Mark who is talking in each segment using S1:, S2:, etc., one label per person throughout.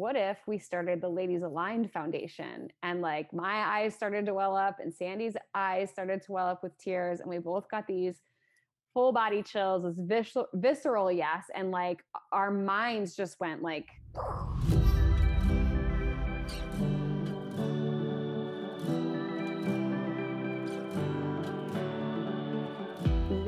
S1: what if we started the Ladies Aligned Foundation? And like my eyes started to well up, and Sandy's eyes started to well up with tears. And we both got these full body chills, this visceral, visceral yes. And like our minds just went like,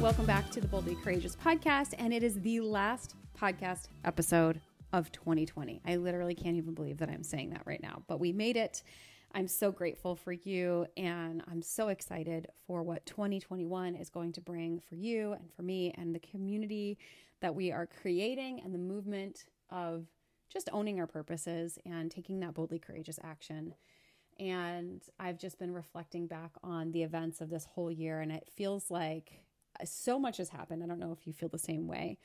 S2: Welcome back to the Boldly Courageous podcast, and it is the last podcast episode of 2020. I literally can't even believe that I'm saying that right now, but we made it. I'm so grateful for you, and I'm so excited for what 2021 is going to bring for you and for me and the community that we are creating and the movement of just owning our purposes and taking that boldly courageous action. And I've just been reflecting back on the events of this whole year, and it feels like so much has happened. I don't know if you feel the same way.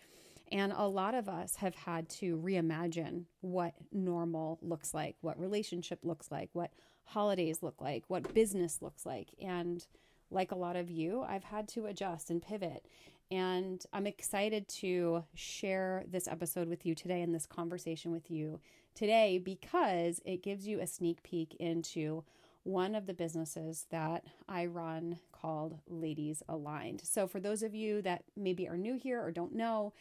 S2: And a lot of us have had to reimagine what normal looks like, what relationship looks like, what holidays look like, what business looks like. And like a lot of you, I've had to adjust and pivot. And I'm excited to share this episode with you today and this conversation with you today because it gives you a sneak peek into one of the businesses that I run called Ladies Aligned. So, for those of you that maybe are new here or don't know,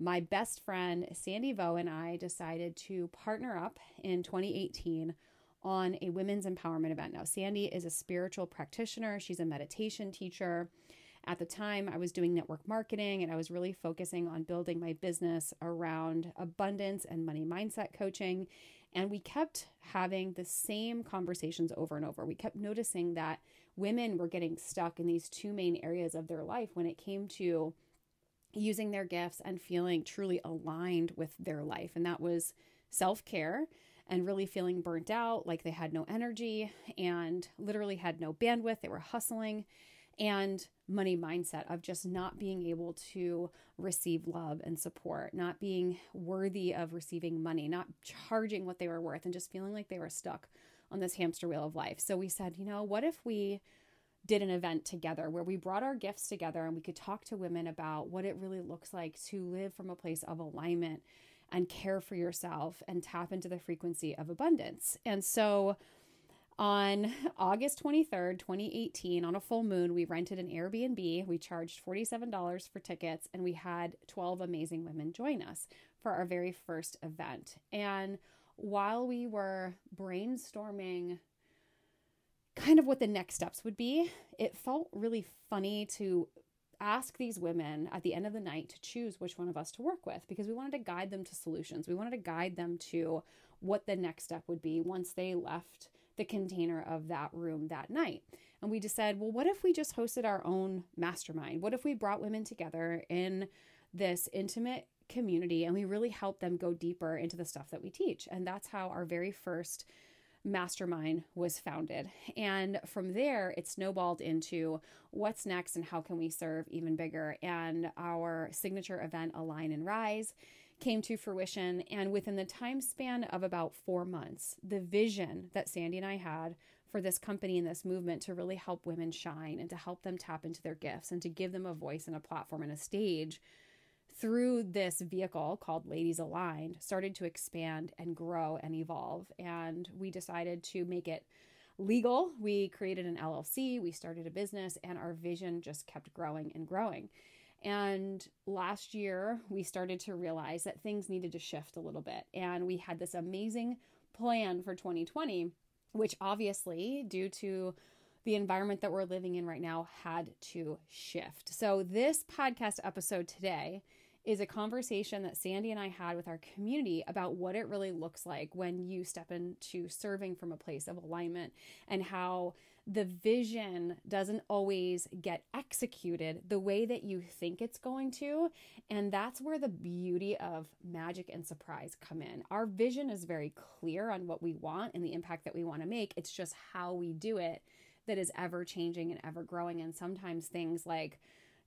S2: my best friend Sandy Vo and I decided to partner up in 2018 on a women's empowerment event. Now, Sandy is a spiritual practitioner, she's a meditation teacher. At the time, I was doing network marketing and I was really focusing on building my business around abundance and money mindset coaching. And we kept having the same conversations over and over. We kept noticing that women were getting stuck in these two main areas of their life when it came to using their gifts and feeling truly aligned with their life. And that was self care and really feeling burnt out, like they had no energy and literally had no bandwidth. They were hustling and money mindset of just not being able to receive love and support, not being worthy of receiving money, not charging what they were worth, and just feeling like they were stuck on this hamster wheel of life. So we said, you know, what if we did an event together where we brought our gifts together and we could talk to women about what it really looks like to live from a place of alignment and care for yourself and tap into the frequency of abundance. And so on August 23rd, 2018, on a full moon, we rented an Airbnb. We charged $47 for tickets, and we had 12 amazing women join us for our very first event. And while we were brainstorming kind of what the next steps would be, it felt really funny to ask these women at the end of the night to choose which one of us to work with because we wanted to guide them to solutions. We wanted to guide them to what the next step would be once they left the container of that room that night. And we just said, well, what if we just hosted our own mastermind? What if we brought women together in this intimate community and we really helped them go deeper into the stuff that we teach? And that's how our very first mastermind was founded. And from there, it snowballed into what's next and how can we serve even bigger. And our signature event, Align and Rise, came to fruition. And within the time span of about four months, the vision that Sandy and I had for this company and this movement to really help women shine and to help them tap into their gifts and to give them a voice and a platform and a stage through this vehicle called Ladies Aligned started to expand and grow and evolve. And we decided to make it legal. We created an LLC, we started a business, and our vision just kept growing and growing. And last year, we started to realize that things needed to shift a little bit. And we had this amazing plan for 2020, which obviously, due to the environment that we're living in right now, had to shift. So, this podcast episode today
S3: is a conversation that Sandy and I had with our community about what it really looks like when you step into serving from a place of alignment and how the vision doesn't always get executed the way that you think it's going to. And that's where the beauty of magic and surprise come in. Our vision is very clear on what we want and the impact that we want to make. It's just how we do it that is ever changing and ever growing. And sometimes things like,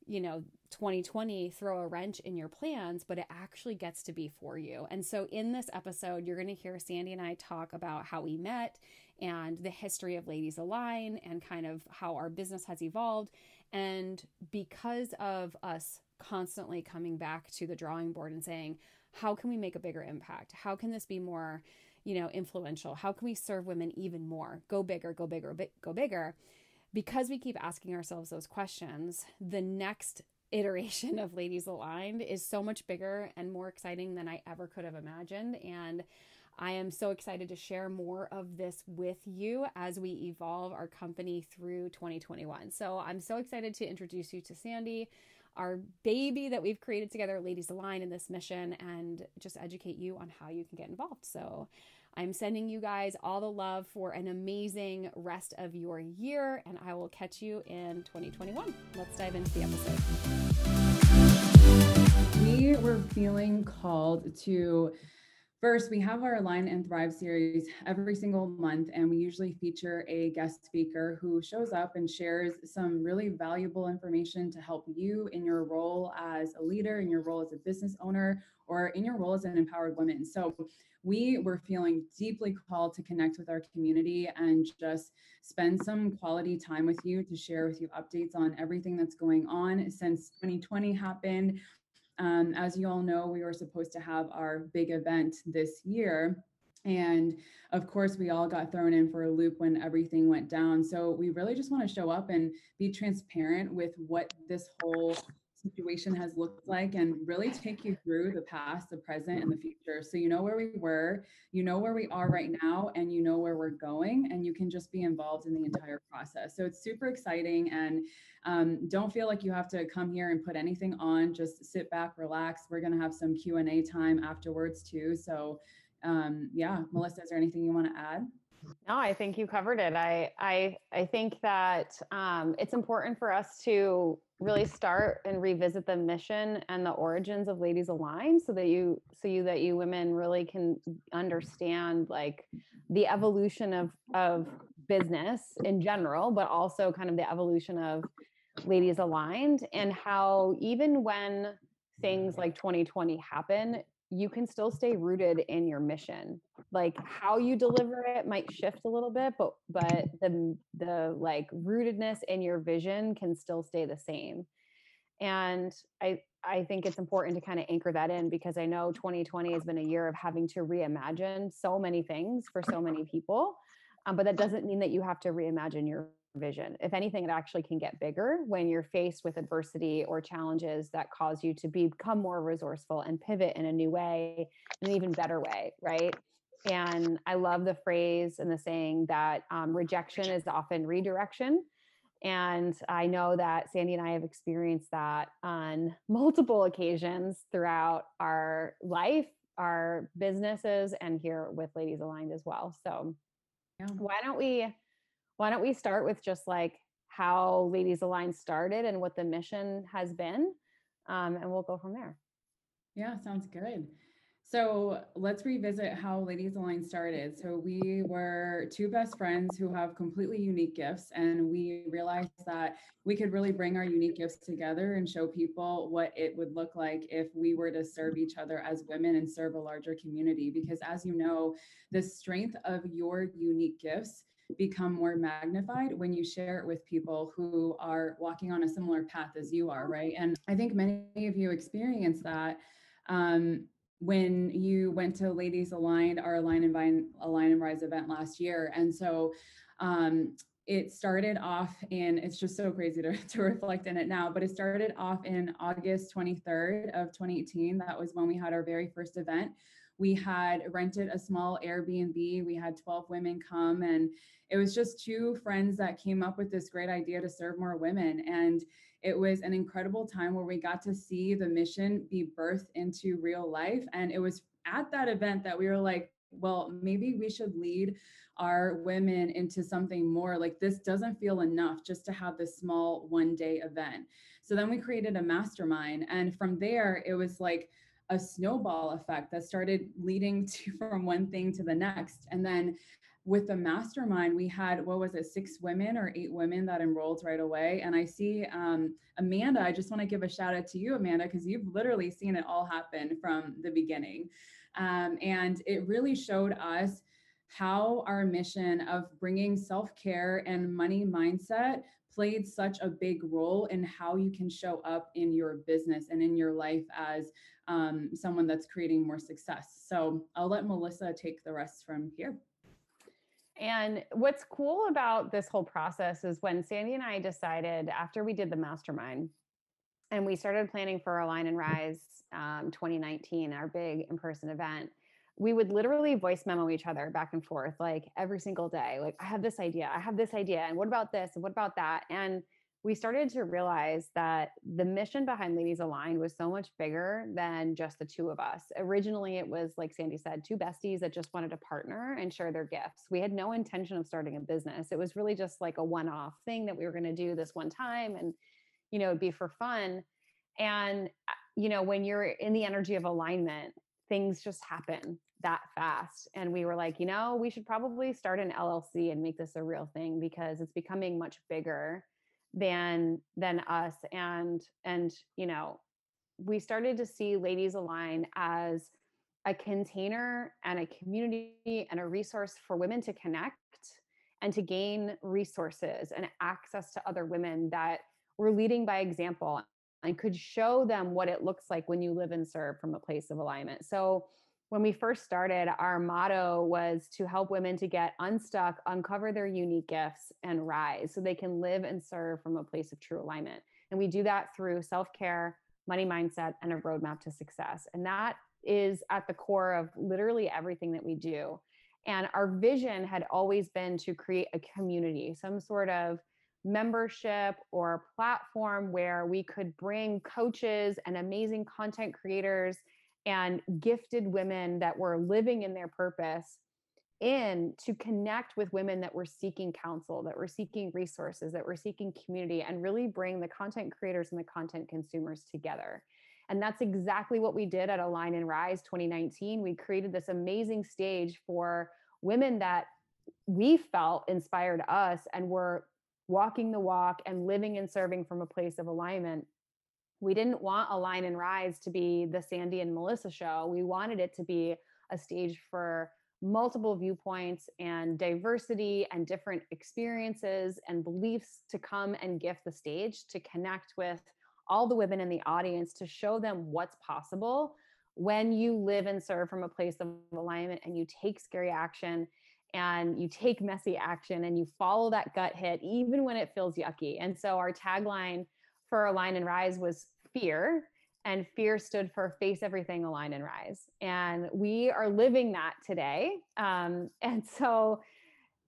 S3: you know, 2020 throw a wrench in your plans, but it actually gets to be for you. And so in this episode, you're going to hear Sandy and I talk about how we met and the history of Ladies Align and kind of how our business has evolved. And because of us constantly coming back to the drawing board and saying, how can we make a bigger impact? How can this be more, you know, influential? How can we serve women even more? Go bigger, go bigger, go bigger because we keep asking ourselves those questions, the next iteration of Ladies Aligned is so much bigger and more exciting than I ever could have imagined. And I am so excited to share more of this with you as we evolve our company through 2021. So I'm so excited to introduce you to Sandy, our baby that we've created together, Ladies Align, in this mission, and just educate you on how you can get involved. So I'm sending you guys all the love for an amazing rest of your year, and I will catch you in 2021. Let's dive into the episode.
S4: We were feeling called to First, we have our Align and Thrive series every single month, and we usually feature a guest speaker who shows up and shares some really valuable information to help you in your role as a leader, in your role as a business owner, or in your role as an empowered woman. So, we were feeling deeply called to connect with our community and just spend some quality time with you to share with you updates on everything that's going on since 2020 happened. Um, as you all know, we were supposed to have our big event this year. And of course, we all got thrown in for a loop when everything went down. So we really just want to show up and be transparent with what this whole situation has looked like and really take you through the past, the present, and the future. So you know where we were, you know where we are right now, and you know where we're going, and you can just be involved in the entire process. So it's super exciting, and um, don't feel like you have to come here and put anything on. Just sit back, relax. We're gonna have some Q and A time afterwards too. So um, yeah, Melissa, is there anything you want to add?
S2: No, I think you covered it. I I I think that um, it's important for us to really start and revisit the mission and the origins of Ladies Align, so that you so you that you women really can understand like the evolution of of business in general, but also kind of the evolution of Ladies Aligned and how even when things like 2020 happen, you can still stay rooted in your mission. Like how you deliver it might shift a little bit but but the the like rootedness in your vision can still stay the same. And i i think it's important to kind of anchor that in because i know 2020 has been a year of having to reimagine so many things for so many people um, but that doesn't mean that you have to reimagine your vision. If anything, it actually can get bigger when you're faced with adversity or challenges that cause you to become more resourceful and pivot in a new way, in an even better way, right? And I love the phrase and the saying that um, rejection is often redirection. And I know that Sandy and I have experienced that on multiple occasions throughout our life, our businesses, and here with Ladies Aligned as well. So, yeah. why don't we why don't we start with just like how Ladies Align started and what the mission has been, um, and we'll go from there.
S4: Yeah, sounds good. So let's revisit how Ladies Align started. So we were two best friends who have completely unique gifts, and we realized that we could really bring our unique gifts together and show people what it would look like if we were to serve each other as women and serve a larger community. Because as you know, the strength of your unique gifts become more magnified when you share it with people who are walking on a similar path as you are, right? And I think many of you experience that um, when you went to Ladies Aligned, our Align and Vine, Align and Rise event last year. And so um, it started off in, it's just so crazy to, to reflect in it now, but it started off in August 23rd of 2018. That was when we had our very first event we had rented a small Airbnb. We had 12 women come, and it was just two friends that came up with this great idea to serve more women. And it was an incredible time where we got to see the mission be birthed into real life. And it was at that event that we were like, well, maybe we should lead our women into something more like this doesn't feel enough just to have this small one day event. So then we created a mastermind. And from there, it was like, a snowball effect that started leading to from one thing to the next. And then with the mastermind, we had what was it, six women or eight women that enrolled right away. And I see um, Amanda. I just want to give a shout out to you, Amanda, because you've literally seen it all happen from the beginning. Um, and it really showed us how our mission of bringing self care and money mindset played such a big role in how you can show up in your business and in your life as um, someone that's creating more success. So I'll let Melissa take the rest from here.
S2: And what's cool about this whole process is when Sandy and I decided after we did the mastermind and we started planning for Align and Rise um, 2019, our big in person event, we would literally voice memo each other back and forth like every single day. Like, I have this idea, I have this idea, and what about this, and what about that? And we started to realize that the mission behind Ladies Aligned was so much bigger than just the two of us. Originally, it was like Sandy said, two besties that just wanted to partner and share their gifts. We had no intention of starting a business. It was really just like a one off thing that we were going to do this one time and, you know, it'd be for fun. And, uh, you know, when you're in the energy of alignment, things just happen that fast. And we were like, you know, we should probably start an LLC and make this a real thing because it's becoming much bigger than than us and and you know we started to see ladies align as a container and a community and a resource for women to connect and to gain resources and access to other women that were leading by example and could show them what it looks like when you live and serve from a place of alignment. So when we first started, our motto was to help women to get unstuck, uncover their unique gifts, and rise so they can live and serve from a place of true alignment. And we do that through self care, money mindset, and a roadmap to success. And that is at the core of literally everything that we do. And our vision had always been to create a community, some sort of membership or platform where we could bring coaches and amazing content creators and gifted women that were living in their purpose in to connect with women that were seeking counsel, that were seeking resources, that were seeking community, and really bring the content creators and the content consumers together. And that's exactly what we did at Align and Rise 2019. We created this amazing stage for women that we felt inspired us and were walking the walk and living and serving from a place of alignment we didn't want Align and Rise to be the Sandy and Melissa show. We wanted it to be a stage for multiple viewpoints and diversity and different experiences and beliefs to come and gift the stage to connect with all the women in the audience to show them what's possible when you live and serve from a place of alignment and you take scary action and you take messy action and you follow that gut hit even when it feels yucky. And so our tagline for Align and Rise was fear, and fear stood for face everything, align and rise. And we are living that today. Um, and so,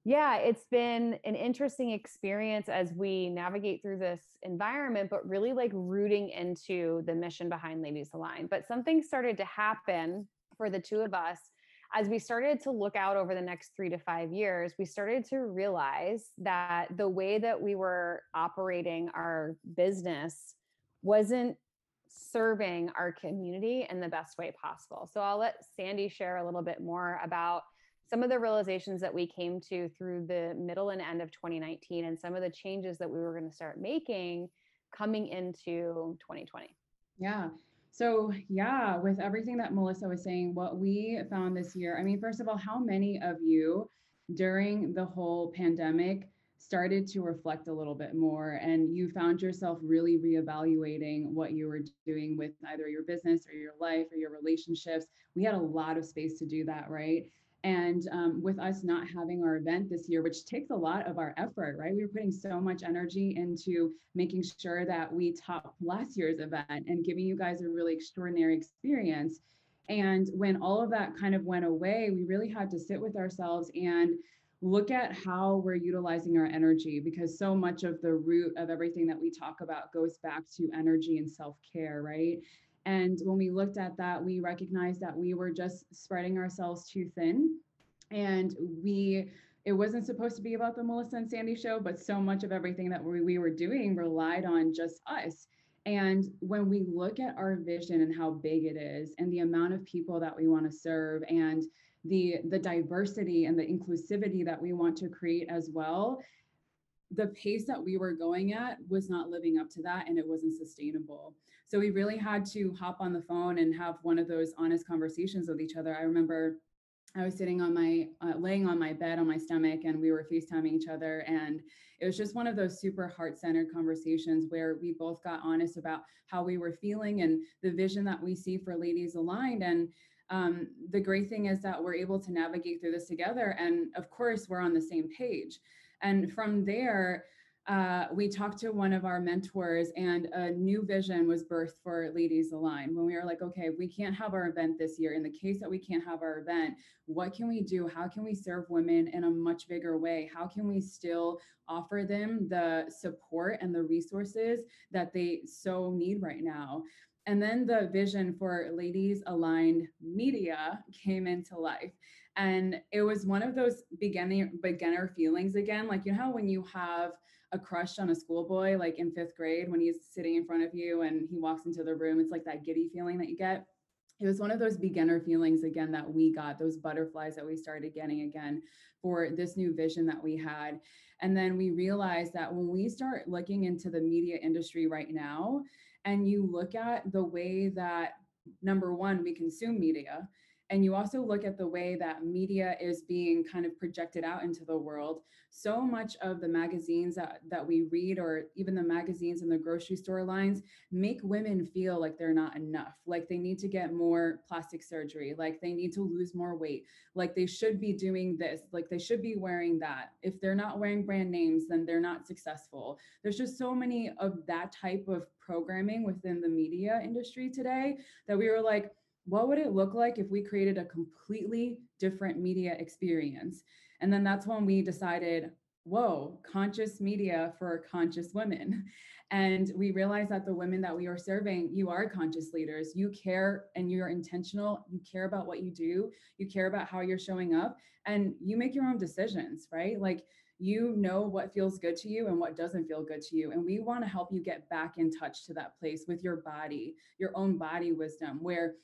S2: yeah, it's been an interesting experience as we navigate through this environment, but really like rooting into the mission behind Ladies Align. But something started to happen for the two of us as we started to look out over the next three to five years, we started to realize that the way that we were operating our business wasn't serving our community in the best way possible. So I'll let Sandy share a little bit more about some of the realizations that we came to through the middle and end of 2019 and some of the changes that we were going to start making coming into 2020.
S4: Yeah. So, yeah, with everything that Melissa was saying, what we found this year, I mean, first of all, how many of you during the whole pandemic started to reflect a little bit more and you found yourself really reevaluating what you were doing with either your business or your life or your relationships? We had a lot of space to do that, right? And um, with us not having our event this year, which takes a lot of our effort, right? We were putting so much energy into making sure that we top last year's event and giving you guys a really extraordinary experience. And when all of that kind of went away, we really had to sit with ourselves and look at how we're utilizing our energy because so much of the root of everything that we talk about goes back to energy and self-care, right? And when we looked at that, we recognized that we were just spreading ourselves too thin. And we, it wasn't supposed to be about the Melissa and Sandy show, but so much of everything that we, we were doing relied on just us. And when we look at our vision and how big it is and the amount of people that we want to serve and the the diversity and the inclusivity that we want to create as well the pace that we were going at was not living up to that and it wasn't sustainable so we really had to hop on the phone and have one of those honest conversations with each other i remember I was sitting on my, uh, laying on my bed on my stomach, and we were FaceTiming each other. And it was just one of those super heart centered conversations where we both got honest about how we were feeling and the vision that we see for Ladies Aligned. And um, the great thing is that we're able to navigate through this together. And of course, we're on the same page. And from there, uh, we talked to one of our mentors and a new vision was birthed for Ladies Align when we were like, okay, we can't have our event this year. In the case that we can't have our event, what can we do? How can we serve women in a much bigger way? How can we still offer them the support and the resources that they so need right now? And then the vision for Ladies Aligned Media came into life. And it was one of those beginning beginner feelings again. Like, you know how when you have a crush on a schoolboy, like in fifth grade, when he's sitting in front of you and he walks into the room, it's like that giddy feeling that you get. It was one of those beginner feelings again that we got, those butterflies that we started getting again for this new vision that we had. And then we realized that when we start looking into the media industry right now, and you look at the way that number one we consume media and you also look at the way that media is being kind of projected out into the world. So much of the magazines that, that we read or even the magazines in the grocery store lines make women feel like they're not enough like they need to get more plastic surgery like they need to lose more weight like they should be doing this like they should be wearing that. If they're not wearing brand names then they're not successful. There's just so many of that type of programming within the media industry today that we were like what would it look like if we created a completely different media experience? And then that's when we decided, whoa, conscious media for conscious women. And we realized that the women that we are serving, you are conscious leaders. You care and you're intentional. You care about what you do. You care about how you're showing up and you make your own decisions, right? Like you know what feels good to you and what doesn't feel good to you. And we want to help you get back in touch to that place with your body, your own body wisdom, where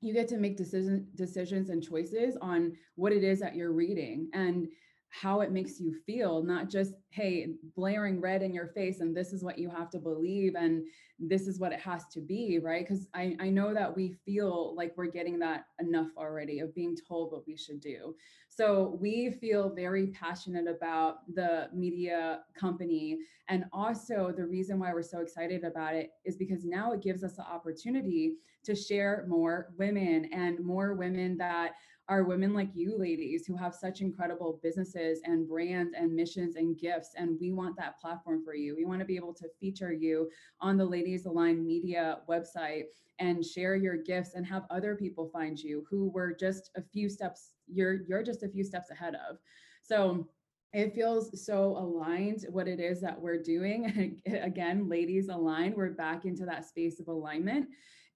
S4: you get to make decision, decisions and choices on what it is that you're reading. And how it makes you feel, not just, hey, blaring red in your face and this is what you have to believe and this is what it has to be, right? Because I, I know that we feel like we're getting that enough already of being told what we should do. So we feel very passionate about the media company. And also, the reason why we're so excited about it is because now it gives us the opportunity to share more women and more women that are women like you ladies who have such incredible businesses and brands and missions and gifts and we want that platform for you. We want to be able to feature you on the ladies aligned media website and share your gifts and have other people find you who were just a few steps you're you're just a few steps ahead of. So it feels so aligned what it is that we're doing. Again ladies aligned we're back into that space of alignment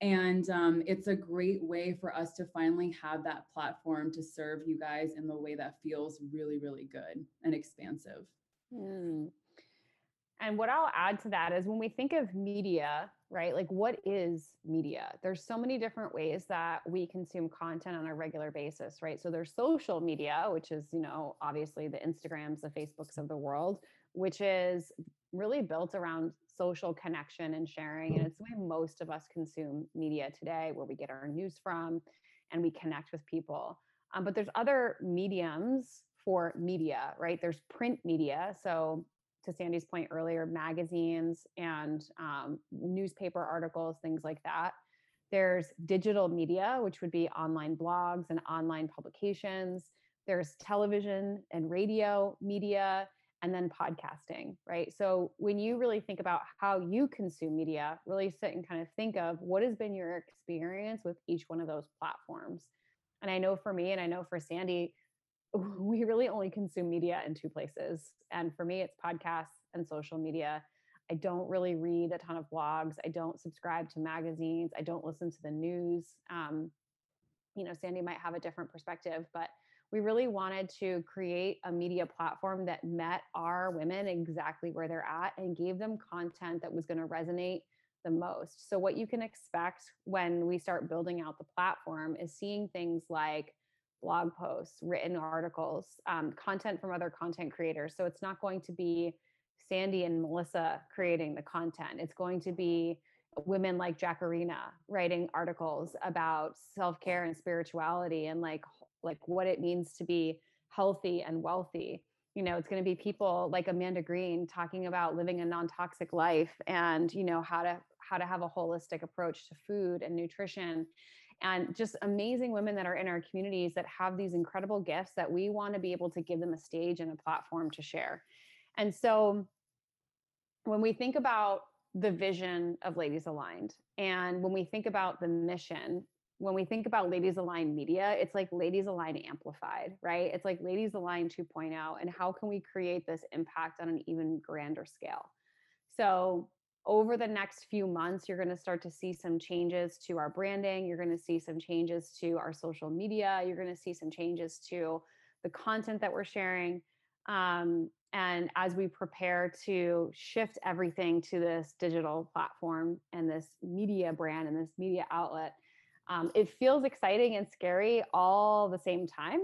S4: and um, it's a great way for us to finally have that platform to serve you guys in the way that feels really, really good and expansive. Mm.
S2: And what I'll add to that is when we think of media, right? Like, what is media? There's so many different ways that we consume content on a regular basis, right? So there's social media, which is, you know, obviously the Instagrams, the Facebooks of the world, which is really built around social connection and sharing. And it's the way most of us consume media today, where we get our news from and we connect with people. Um, but there's other mediums for media, right? There's print media. So, to Sandy's point earlier, magazines and um, newspaper articles, things like that. There's digital media, which would be online blogs and online publications. There's television and radio media and then podcasting, right? So when you really think about how you consume media, really sit and kind of think of what has been your experience with each one of those platforms. And I know for me, and I know for Sandy, we really only consume media in two places. And for me, it's podcasts and social media. I don't really read a ton of blogs. I don't subscribe to magazines. I don't listen to the news. Um, you know, Sandy might have a different perspective, but we really wanted to create a media platform that met our women exactly where they're at and gave them content that was going to resonate the most. So, what you can expect when we start building out the platform is seeing things like blog posts, written articles, um, content from other content creators. So, it's not going to be Sandy and Melissa creating the content, it's going to be women like Jacarina writing articles about self-care and spirituality and like like what it means to be healthy and wealthy you know it's going to be people like amanda green talking about living a non-toxic life and you know how to how to have a holistic approach to food and nutrition and just amazing women that are in our communities that have these incredible gifts that we want to be able to give them a stage and a platform to share and so when we think about the vision of Ladies Aligned. And when we think about the mission, when we think about Ladies Aligned Media, it's like Ladies Aligned Amplified, right? It's like Ladies Aligned 2.0. And how can we create this impact on an even grander scale? So, over the next few months, you're going to start to see some changes to our branding. You're going to see some changes to our social media. You're going to see some changes to the content that we're sharing. Um, and as we prepare to shift everything to this digital platform and this media brand and this media outlet, um, it feels exciting and scary all the same time.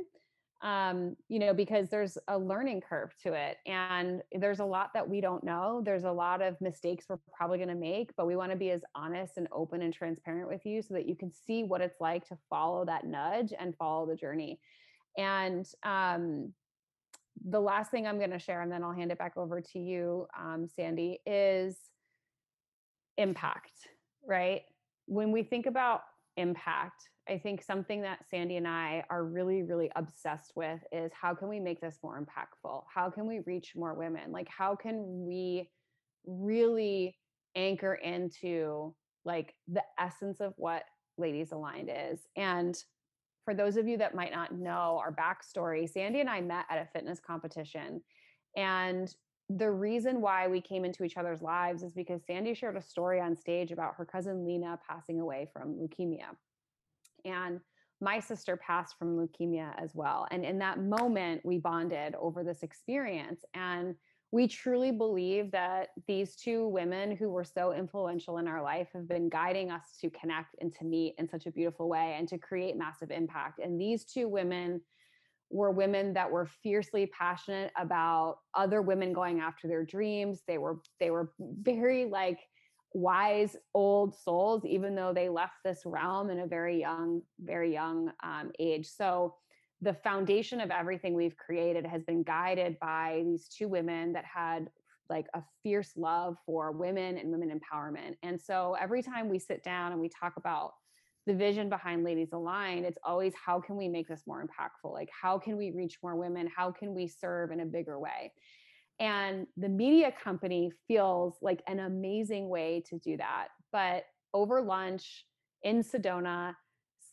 S2: Um, you know, because there's a learning curve to it and there's a lot that we don't know. There's a lot of mistakes we're probably going to make, but we want to be as honest and open and transparent with you so that you can see what it's like to follow that nudge and follow the journey. And um, the last thing I'm going to share, and then I'll hand it back over to you, um, Sandy, is impact, right? When we think about impact, I think something that Sandy and I are really, really obsessed with is how can we make this more impactful? How can we reach more women? Like, how can we really anchor into like the essence of what Ladies Aligned is? And for those of you that might not know our backstory, Sandy and I met at a fitness competition. And the reason why we came into each other's lives is because Sandy shared a story on stage about her cousin Lena passing away from leukemia. And my sister passed from leukemia as well. And in that moment, we bonded over this experience. And we truly believe that these two women who were so influential in our life have been guiding us to connect and to meet in such a beautiful way and to create massive impact. And these two women were women that were fiercely passionate about other women going after their dreams. They were they were very like wise old souls, even though they left this realm in a very young, very young um, age. So the foundation of everything we've created has been guided by these two women that had like a fierce love for women and women empowerment. And so every time we sit down and we talk about the vision behind Ladies Aligned, it's always how can we make this more impactful? Like, how can we reach more women? How can we serve in a bigger way? And the media company feels like an amazing way to do that. But over lunch in Sedona,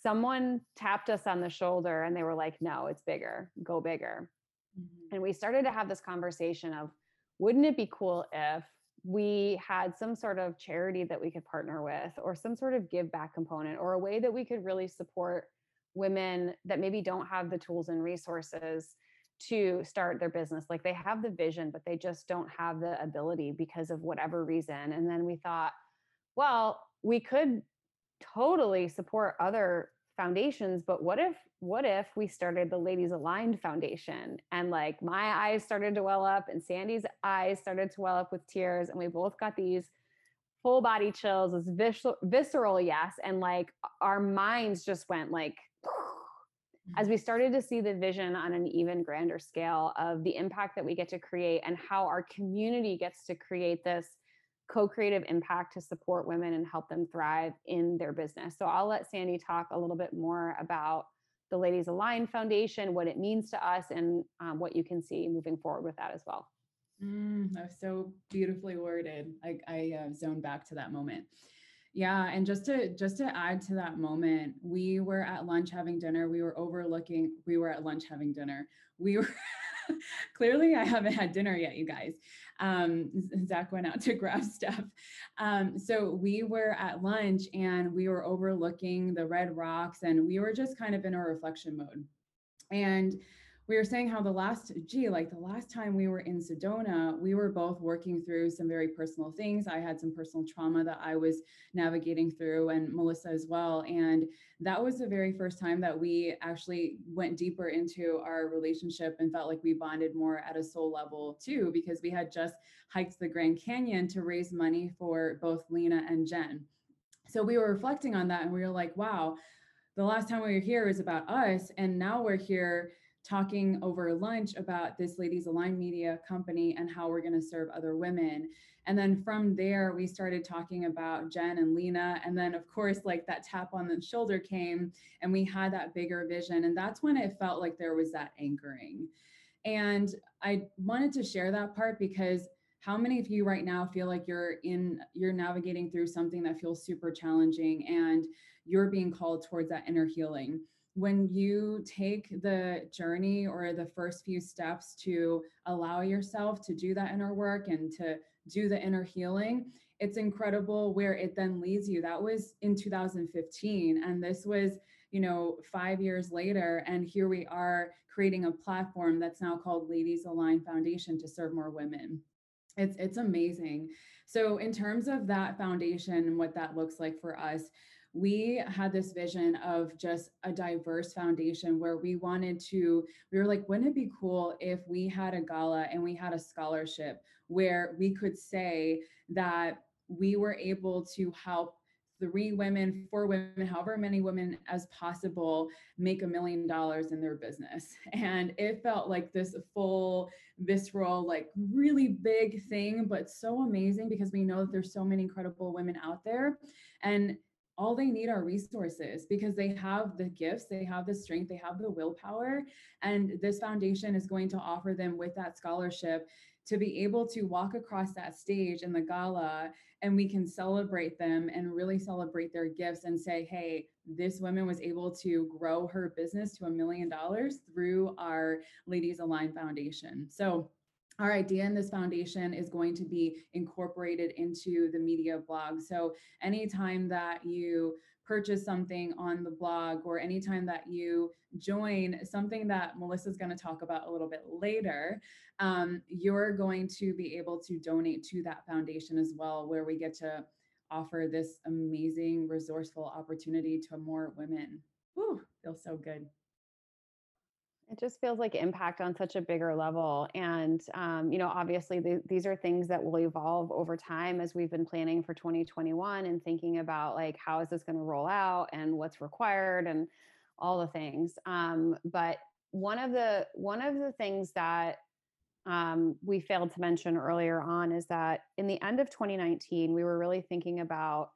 S2: someone tapped us on the shoulder and they were like, no, it's bigger, go bigger. Mm-hmm. And we started to have this conversation of, wouldn't it be cool if we had some sort of charity that we could partner with or some sort of give back component or a way that we could really support women that maybe don't have the tools and resources to start their business. Like they have the vision but they just don't have the ability because of whatever reason. And then we thought well we could totally support other foundations but what if what if we started the ladies aligned foundation and like my eyes started to well up and sandy's eyes started to well up with tears and we both got these full body chills this visceral, visceral yes and like our minds just went like as mm-hmm. we started to see the vision on an even grander scale of the impact that we get to create and how our community gets to create this co-creative impact to support women and help them thrive in their business. So I'll let Sandy talk a little bit more about the Ladies Aligned Foundation, what it means to us, and um, what you can see moving forward with that as well.
S4: Mm, that was so beautifully worded. I, I uh, zoned back to that moment. Yeah, and just to just to add to that moment, we were at lunch having dinner. We were overlooking. We were at lunch having dinner. We were clearly I haven't had dinner yet, you guys. Um, Zach went out to grab stuff. Um, so we were at lunch and we were overlooking the red rocks, and we were just kind of in a reflection mode. And we were saying how the last, gee, like the last time we were in Sedona, we were both working through some very personal things. I had some personal trauma that I was navigating through, and Melissa as well. And that was the very first time that we actually went deeper into our relationship and felt like we bonded more at a soul level too, because we had just hiked the Grand Canyon to raise money for both Lena and Jen. So we were reflecting on that and we were like, wow, the last time we were here is about us. And now we're here talking over lunch about this Ladies Align Media company and how we're going to serve other women. And then from there, we started talking about Jen and Lena. And then, of course, like that tap on the shoulder came and we had that bigger vision. And that's when it felt like there was that anchoring. And I wanted to share that part because how many of you right now feel like you're in you're navigating through something that feels super challenging and you're being called towards that inner healing when you take the journey or the first few steps to allow yourself to do that inner work and to do the inner healing, it's incredible where it then leads you. That was in 2015. And this was, you know, five years later. And here we are creating a platform that's now called Ladies Align Foundation to serve more women. It's, it's amazing. So, in terms of that foundation and what that looks like for us, we had this vision of just a diverse foundation where we wanted to we were like wouldn't it be cool if we had a gala and we had a scholarship where we could say that we were able to help three women, four women, however many women as possible make a million dollars in their business. And it felt like this full, visceral, like really big thing, but so amazing because we know that there's so many incredible women out there. And all they need are resources because they have the gifts, they have the strength, they have the willpower. And this foundation is going to offer them with that scholarship to be able to walk across that stage in the gala and we can celebrate them and really celebrate their gifts and say, hey, this woman was able to grow her business to a million dollars through our Ladies Align Foundation. So our idea in this foundation is going to be incorporated into the media blog. So anytime that you purchase something on the blog or anytime that you join something that Melissa's going to talk about a little bit later, um, you're going to be able to donate to that foundation as well, where we get to offer this amazing, resourceful opportunity to more women. Whew, feels so good.
S2: It just feels like impact on such a bigger level. And, um, you know, obviously the, these are things that will evolve over time as we've been planning for 2021 and thinking about like, how is this going to roll out and what's required and all the things. Um, but one of the, one of the things that um, we failed to mention earlier on is that in the end of 2019, we were really thinking about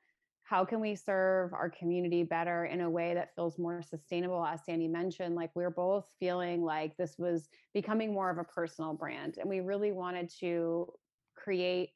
S2: how can we serve our community better in a way that feels more sustainable? As sandy mentioned like we're both feeling like this was becoming more of a personal brand and we really wanted to create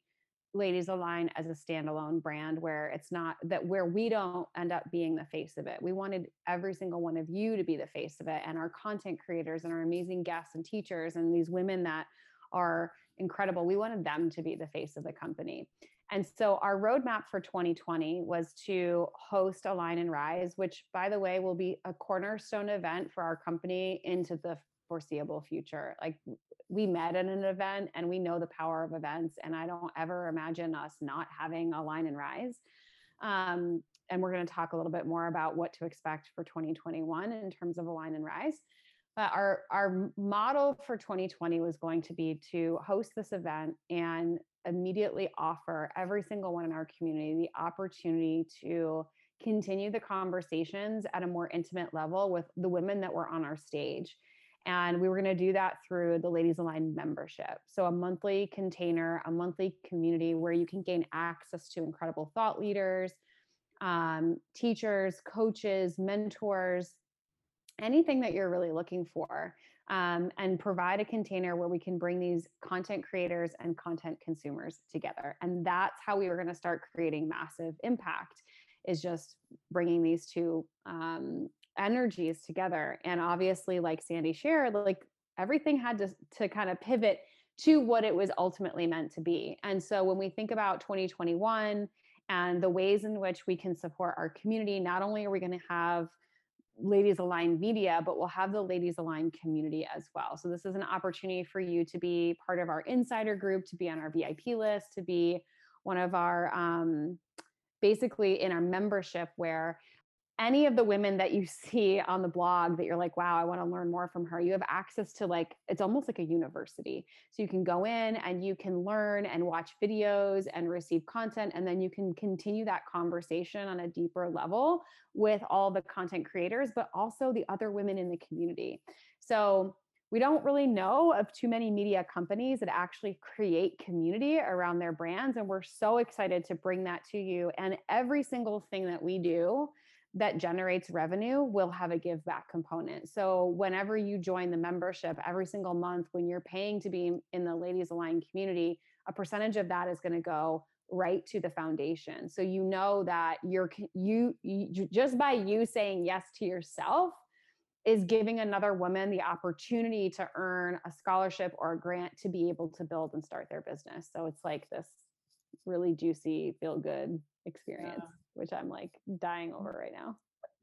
S2: ladies align as a standalone brand where it's not that where we don't end up being the face of it. We wanted every single one of you to be the face of it and our content creators and our amazing guests and teachers and these women that are incredible we wanted them to be the face of the company and so our roadmap for 2020 was to host Align and Rise, which, by the way, will be a cornerstone event for our company into the foreseeable future. Like we met at an event and we know the power of events, and I don't ever imagine us not having Align and Rise. Um, and we're going to talk a little bit more about what to expect for 2021 in terms of Align and Rise. But our our model for 2020 was going to be to host this event and immediately offer every single one in our community the opportunity to continue the conversations at a more intimate level with the women that were on our stage. And we were going to do that through the Ladies Aligned membership. So, a monthly container, a monthly community where you can gain access to incredible thought leaders, um, teachers, coaches, mentors, anything that you're really looking for um, and provide a container where we can bring these content creators and content consumers together. And that's how we were going to start creating massive impact is just bringing these two um, energies together. And obviously like sandy shared like everything had to, to kind of pivot to what it was ultimately meant to be. And so when we think about 2021 and the ways in which we can support our community not only are we going to have ladies aligned media but we'll have the ladies aligned community as well. So this is an opportunity for you to be part of our insider group to be on our vip list to be one of our um, basically in our membership where any of the women that you see on the blog that you're like, wow, I want to learn more from her, you have access to like, it's almost like a university. So you can go in and you can learn and watch videos and receive content. And then you can continue that conversation on a deeper level with all the content creators, but also the other women in the community. So we don't really know of too many media companies that actually create community around their brands. And we're so excited to bring that to you. And every single thing that we do, that generates revenue will have a give back component. So whenever you join the membership every single month when you're paying to be in the ladies aligned community, a percentage of that is going to go right to the foundation. So you know that you're you, you just by you saying yes to yourself is giving another woman the opportunity to earn a scholarship or a grant to be able to build and start their business. So it's like this really juicy feel good experience. Yeah which I'm like dying mm. over right now.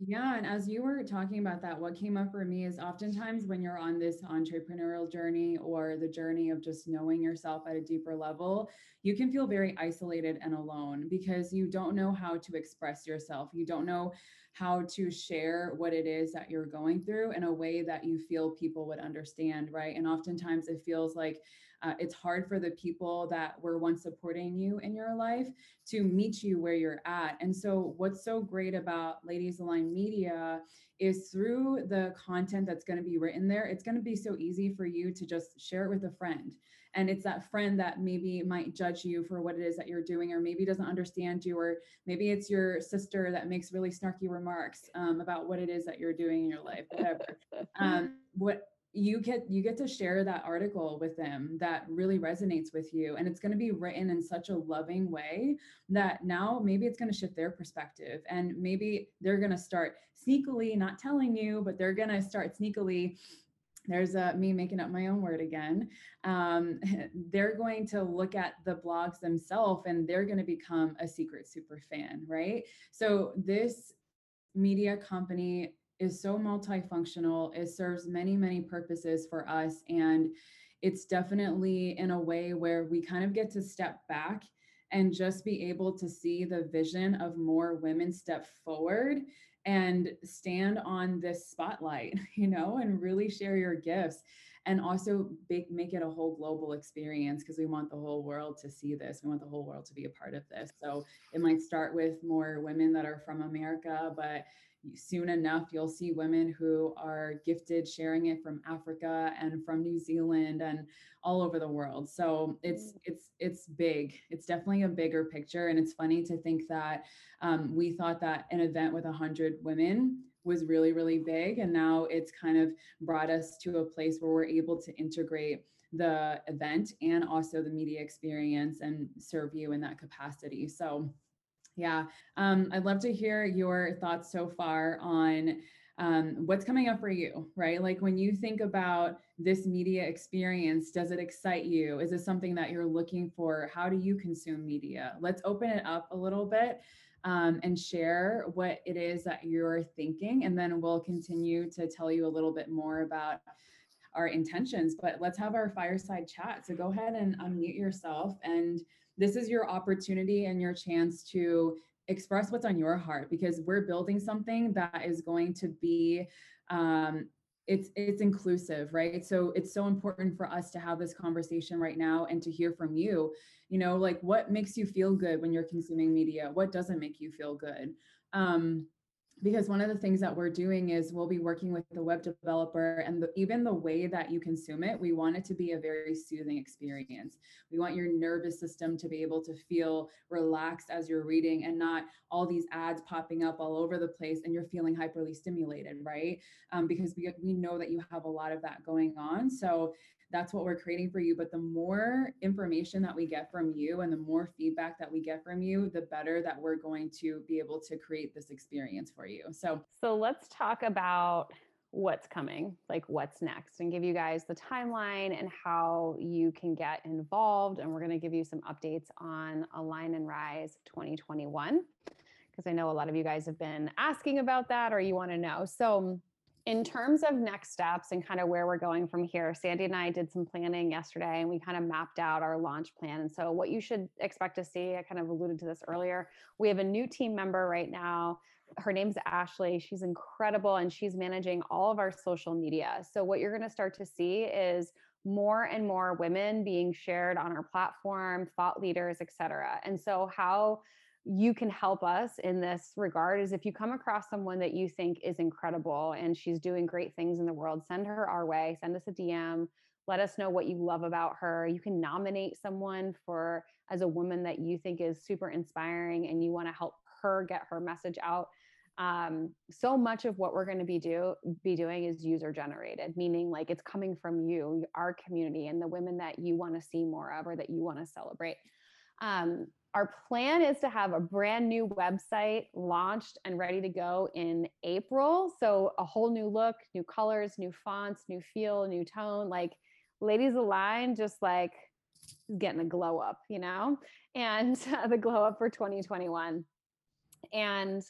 S4: Yeah. And as you were talking about that, what came up for me is oftentimes when you're on this entrepreneurial journey or the journey of just knowing yourself at a deeper level, you can feel very isolated and alone because you don't know how to express yourself. You don't know how to share what it is that you're going through in a way that you feel people would understand. Right. And oftentimes it feels like, uh, it's hard for the people that were once supporting you in your life to meet you where you're at. And so, what's so great about Ladies Align Media is through the content that's going to be written there, it's going to be so easy for you to just share it with a friend. And it's that friend that maybe might judge you for what it is that you're doing, or maybe doesn't understand you, or maybe it's your sister that makes really snarky remarks um, about what it is that you're doing in your life, whatever. Um, what you get you get to share that article with them that really resonates with you and it's going to be written in such a loving way that now maybe it's going to shift their perspective and maybe they're going to start sneakily not telling you but they're going to start sneakily there's a, me making up my own word again. Um, they're going to look at the blogs themselves and they're going to become a secret super fan, right? So this media company is so multifunctional. It serves many, many purposes for us. And it's definitely in a way where we kind of get to step back and just be able to see the vision of more women step forward and stand on this spotlight, you know, and really share your gifts and also make, make it a whole global experience because we want the whole world to see this. We want the whole world to be a part of this. So it might start with more women that are from America, but soon enough you'll see women who are gifted sharing it from africa and from new zealand and all over the world. So it's mm. it's it's big. It's definitely a bigger picture and it's funny to think that um, we thought that an event with 100 women was really really big and now it's kind of brought us to a place where we're able to integrate the event and also the media experience and serve you in that capacity. So yeah. Um, I'd love to hear your thoughts so far on um, what's coming up for you, right? Like when you think about this media experience, does it excite you? Is it something that you're looking for? How do you consume media? Let's open it up a little bit um, and share what it is that you're thinking. And then we'll continue to tell you a little bit more about our intentions. But let's have our fireside chat. So go ahead and unmute yourself and this is your opportunity and your chance to express what's on your heart because we're building something that is going to be um, it's it's inclusive right? So it's so important for us to have this conversation right now and to hear from you. You know like what makes you feel good when you're consuming media? What doesn't make you feel good? Um because one of the things that we're doing is we'll be working with the web developer and the, even the way that you consume it we want it to be a very soothing experience. We want your nervous system to be able to feel relaxed as you're reading and not all these ads popping up all over the place and you're feeling hyperly stimulated right? Um, because we, we know that you have a lot of that going on. So that's what we're creating for you. But the more information that we get from you and the more feedback that we get from you, the better that we're going to be able to create this experience for you. So,
S2: so let's talk about what's coming, like what's next, and give you guys the timeline and how you can get involved. And we're going to give you some updates on Align and Rise 2021 because I know a lot of you guys have been asking about that or you want to know. So, in terms of next steps and kind of where we're going from here, Sandy and I did some planning yesterday and we kind of mapped out our launch plan. And so, what you should expect to see, I kind of alluded to this earlier, we have a new team member right now. Her name's Ashley. She's incredible and she's managing all of our social media. So, what you're going to start to see is more and more women being shared on our platform, thought leaders, et cetera. And so, how you can help us in this regard is if you come across someone that you think is incredible and she's doing great things in the world, send her our way, send us a DM, let us know what you love about her. You can nominate someone for as a woman that you think is super inspiring and you want to help her get her message out. Um, so much of what we're going to be do be doing is user generated, meaning like it's coming from you, our community, and the women that you want to see more of or that you want to celebrate. Um, our plan is to have a brand new website launched and ready to go in April. So, a whole new look, new colors, new fonts, new feel, new tone. Like, Ladies Align, just like getting a glow up, you know, and uh, the glow up for 2021. And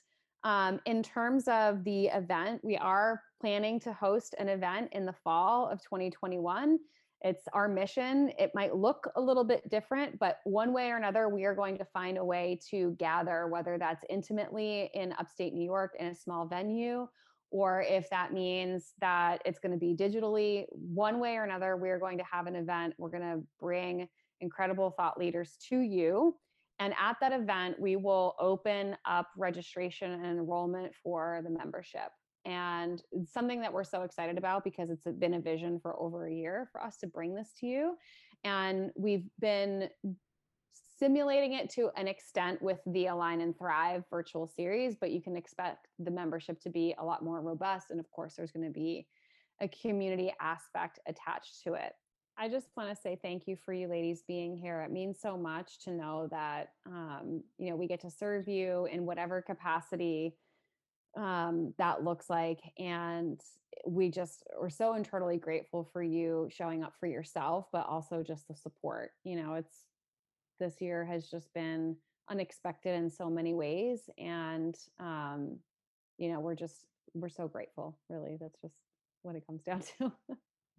S2: um, in terms of the event, we are planning to host an event in the fall of 2021 it's our mission. It might look a little bit different, but one way or another, we are going to find a way to gather, whether that's intimately in upstate New York in a small venue, or if that means that it's going to be digitally. One way or another, we are going to have an event. We're going to bring incredible thought leaders to you. And at that event, we will open up registration and enrollment for the membership and something that we're so excited about because it's been a vision for over a year for us to bring this to you and we've been simulating it to an extent with the align and thrive virtual series but you can expect the membership to be a lot more robust and of course there's going to be a community aspect attached to it. I just want to say thank you for you ladies being here. It means so much to know that um, you know we get to serve you in whatever capacity um, that looks like. And we just are so internally grateful for you showing up for yourself, but also just the support. You know, it's this year has just been unexpected in so many ways. And, um, you know, we're just, we're so grateful, really. That's just what it comes down to.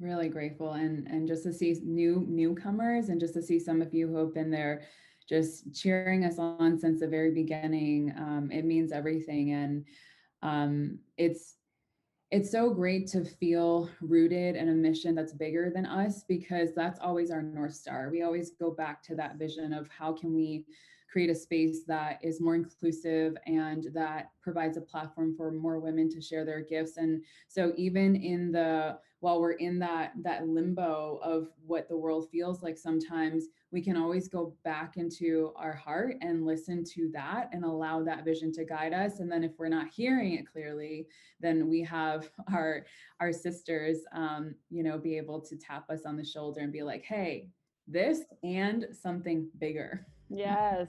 S4: really grateful and and just to see new newcomers and just to see some of you who have been there just cheering us on since the very beginning um, it means everything and um, it's it's so great to feel rooted in a mission that's bigger than us because that's always our north star. We always go back to that vision of how can we create a space that is more inclusive and that provides a platform for more women to share their gifts. And so even in the while we're in that that limbo of what the world feels like sometimes we can always go back into our heart and listen to that and allow that vision to guide us. And then if we're not hearing it clearly then we have our our sisters um, you know be able to tap us on the shoulder and be like hey this and something bigger.
S2: Yes,